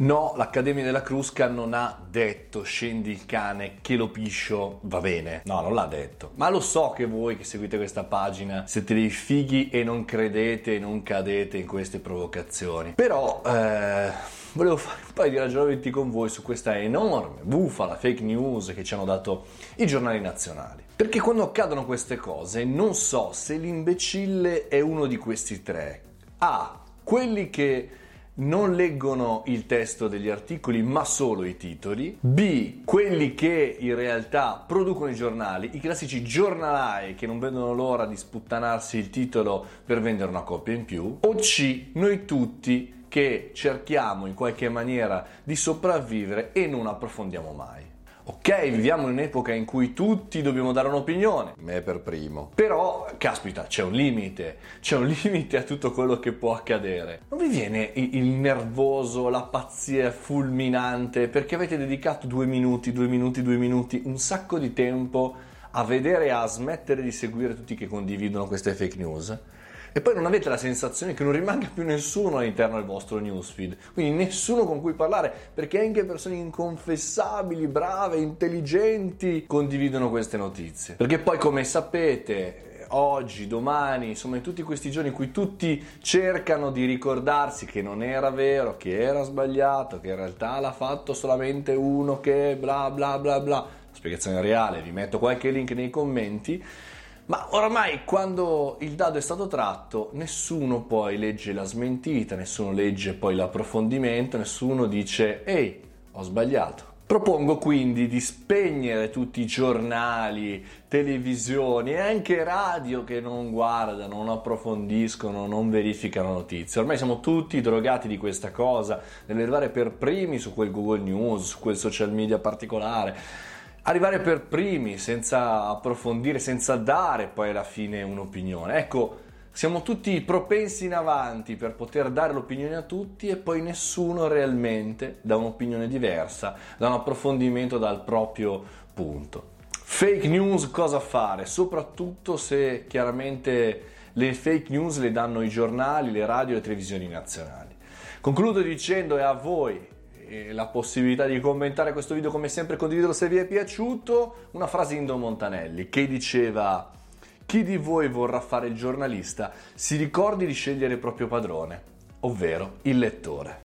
No, l'Accademia della Crusca non ha detto scendi il cane che lo piscio va bene. No, non l'ha detto. Ma lo so che voi che seguite questa pagina siete dei fighi e non credete e non cadete in queste provocazioni. Però eh, volevo fare un paio di ragionamenti con voi su questa enorme bufala fake news che ci hanno dato i giornali nazionali. Perché quando accadono queste cose non so se l'imbecille è uno di questi tre. A. Quelli che non leggono il testo degli articoli ma solo i titoli, B, quelli che in realtà producono i giornali, i classici giornalai che non vedono l'ora di sputtanarsi il titolo per vendere una copia in più, o C, noi tutti che cerchiamo in qualche maniera di sopravvivere e non approfondiamo mai. Ok, viviamo in un'epoca in cui tutti dobbiamo dare un'opinione, me per primo. Però, caspita, c'è un limite, c'è un limite a tutto quello che può accadere. Non vi viene il nervoso, la pazzia fulminante perché avete dedicato due minuti, due minuti, due minuti, un sacco di tempo a vedere e a smettere di seguire tutti che condividono queste fake news? E poi non avete la sensazione che non rimanga più nessuno all'interno del vostro newsfeed, quindi nessuno con cui parlare, perché anche persone inconfessabili, brave, intelligenti condividono queste notizie. Perché poi come sapete, oggi, domani, insomma in tutti questi giorni in cui tutti cercano di ricordarsi che non era vero, che era sbagliato, che in realtà l'ha fatto solamente uno che bla bla bla bla, spiegazione reale, vi metto qualche link nei commenti, ma oramai quando il dado è stato tratto, nessuno poi legge la smentita, nessuno legge poi l'approfondimento, nessuno dice ehi, ho sbagliato. Propongo quindi di spegnere tutti i giornali, televisioni e anche radio che non guardano, non approfondiscono, non verificano notizie. Ormai siamo tutti drogati di questa cosa, nell'arrivare per primi su quel Google News, su quel social media particolare arrivare per primi senza approfondire, senza dare poi alla fine un'opinione. Ecco, siamo tutti propensi in avanti per poter dare l'opinione a tutti e poi nessuno realmente dà un'opinione diversa, dà un approfondimento dal proprio punto. Fake news cosa fare? Soprattutto se chiaramente le fake news le danno i giornali, le radio e le televisioni nazionali. Concludo dicendo è a voi la possibilità di commentare questo video come sempre condividere se vi è piaciuto. Una frase di Indo Montanelli che diceva chi di voi vorrà fare il giornalista si ricordi di scegliere il proprio padrone ovvero il lettore